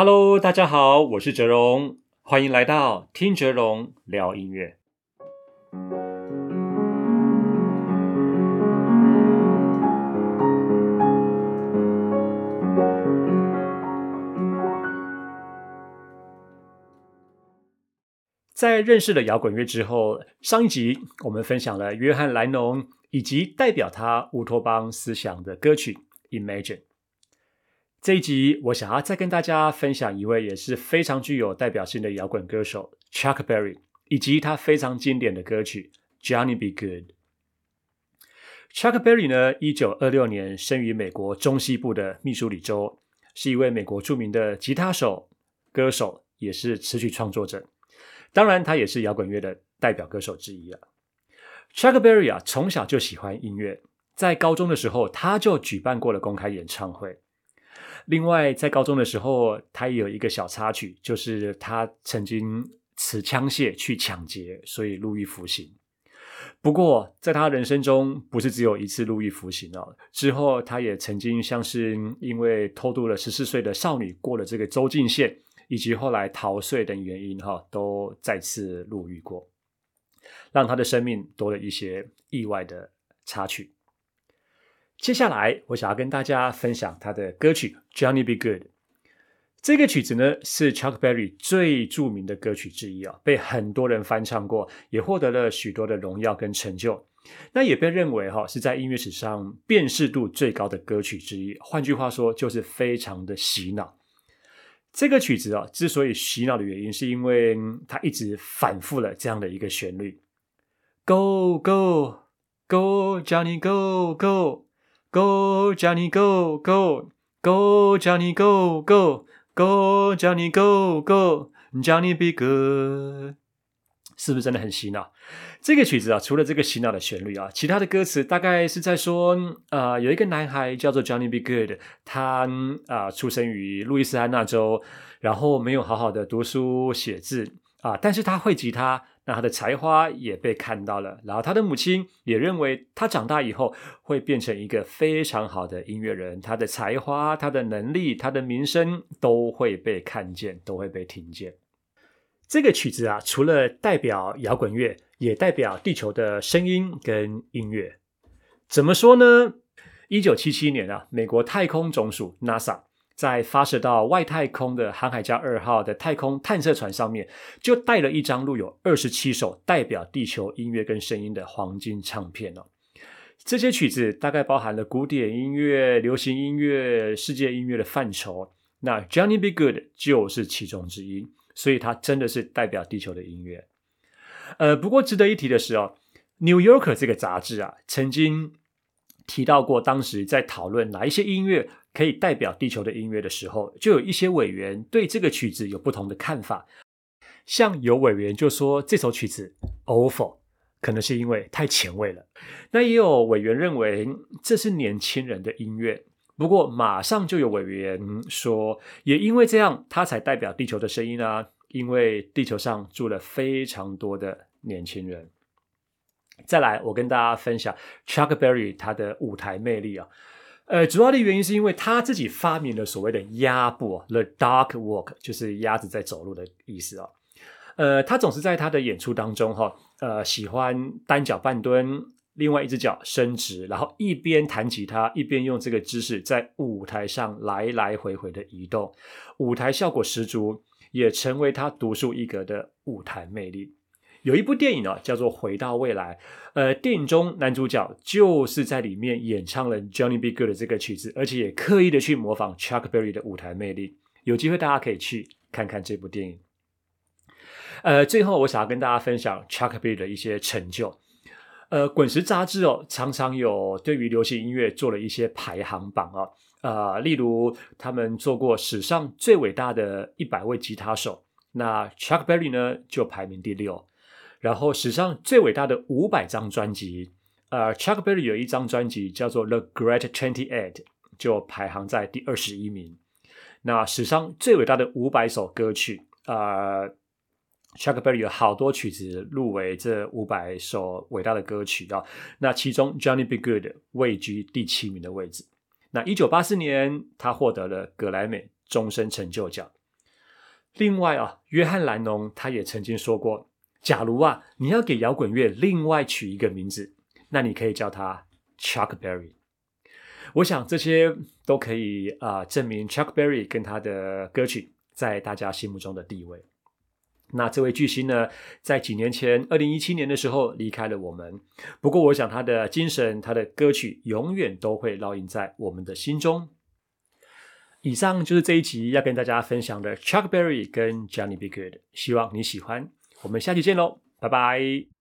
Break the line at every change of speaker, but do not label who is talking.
Hello，大家好，我是哲荣，欢迎来到听哲荣聊音乐。在认识了摇滚乐之后，上一集我们分享了约翰·莱农以及代表他乌托邦思想的歌曲《Imagine》。这一集，我想要再跟大家分享一位也是非常具有代表性的摇滚歌手 Chuck Berry，以及他非常经典的歌曲《Johnny B. Good》。Chuck Berry 呢，一九二六年生于美国中西部的密苏里州，是一位美国著名的吉他手、歌手，也是词曲创作者。当然，他也是摇滚乐的代表歌手之一啊。Chuck Berry 啊，从小就喜欢音乐，在高中的时候，他就举办过了公开演唱会。另外，在高中的时候，他也有一个小插曲，就是他曾经持枪械去抢劫，所以入狱服刑。不过，在他人生中，不是只有一次入狱服刑哦。之后，他也曾经像是因为偷渡了十四岁的少女过了这个州境线，以及后来逃税等原因，哈，都再次入狱过，让他的生命多了一些意外的插曲。接下来，我想要跟大家分享他的歌曲《Johnny b good》。这个曲子呢，是 Chuck Berry 最著名的歌曲之一啊，被很多人翻唱过，也获得了许多的荣耀跟成就。那也被认为哈是在音乐史上辨识度最高的歌曲之一。换句话说，就是非常的洗脑。这个曲子啊，之所以洗脑的原因，是因为它一直反复了这样的一个旋律：Go go go Johnny go go。Go Johnny Go Go Go Johnny Go Go Go Johnny Go Go Johnny Be Good，是不是真的很洗脑？这个曲子啊，除了这个洗脑的旋律啊，其他的歌词大概是在说，呃，有一个男孩叫做 Johnny Be Good，他啊、出生于路易斯安那州，然后没有好好的读书写字啊、但是他会吉他。那他的才华也被看到了，然后他的母亲也认为他长大以后会变成一个非常好的音乐人，他的才华、他的能力、他的名声都会被看见，都会被听见。这个曲子啊，除了代表摇滚乐，也代表地球的声音跟音乐。怎么说呢？一九七七年啊，美国太空总署 NASA。在发射到外太空的航海家二号的太空探测船上面，就带了一张录有二十七首代表地球音乐跟声音的黄金唱片哦。这些曲子大概包含了古典音乐、流行音乐、世界音乐的范畴。那 Johnny B. Good 就是其中之一，所以它真的是代表地球的音乐。呃，不过值得一提的是哦，《New Yorker》这个杂志啊，曾经提到过，当时在讨论哪一些音乐。可以代表地球的音乐的时候，就有一些委员对这个曲子有不同的看法。像有委员就说这首曲子 awful，可能是因为太前卫了。那也有委员认为这是年轻人的音乐。不过马上就有委员说，也因为这样，它才代表地球的声音啊，因为地球上住了非常多的年轻人。再来，我跟大家分享 Chuck Berry 他的舞台魅力啊。呃，主要的原因是因为他自己发明了所谓的鸭步，the dog walk，就是鸭子在走路的意思啊。呃，他总是在他的演出当中，哈，呃，喜欢单脚半蹲，另外一只脚伸直，然后一边弹吉他，一边用这个姿势在舞台上来来回回的移动，舞台效果十足，也成为他独树一格的舞台魅力。有一部电影啊，叫做《回到未来》。呃，电影中男主角就是在里面演唱了《Johnny B. Goode》的这个曲子，而且也刻意的去模仿 Chuck Berry 的舞台魅力。有机会大家可以去看看这部电影。呃，最后我想要跟大家分享 Chuck Berry 的一些成就。呃，滚石杂志哦，常常有对于流行音乐做了一些排行榜啊。呃，例如他们做过史上最伟大的一百位吉他手，那 Chuck Berry 呢就排名第六。然后史上最伟大的五百张专辑，呃，Chuck Berry 有一张专辑叫做《The Great Twenty Eight》，就排行在第二十一名。那史上最伟大的五百首歌曲，呃，Chuck Berry 有好多曲子入围这五百首伟大的歌曲啊。那其中《Johnny b good》位居第七名的位置。那一九八四年，他获得了格莱美终身成就奖。另外啊，约翰·兰农他也曾经说过，假如啊你要给摇滚乐另外取一个名字，那你可以叫它 Chuck Berry。我想这些都可以啊、证明 Chuck Berry 跟他的歌曲在大家心目中的地位。那这位巨星呢，在几年前，二零一七年的时候离开了我们。不过，我想他的精神，他的歌曲，永远都会烙印在我们的心中。以上就是这一集要跟大家分享的 Chuck Berry 跟 Johnny B. Good，希望你喜欢。我们下期见喽，拜拜。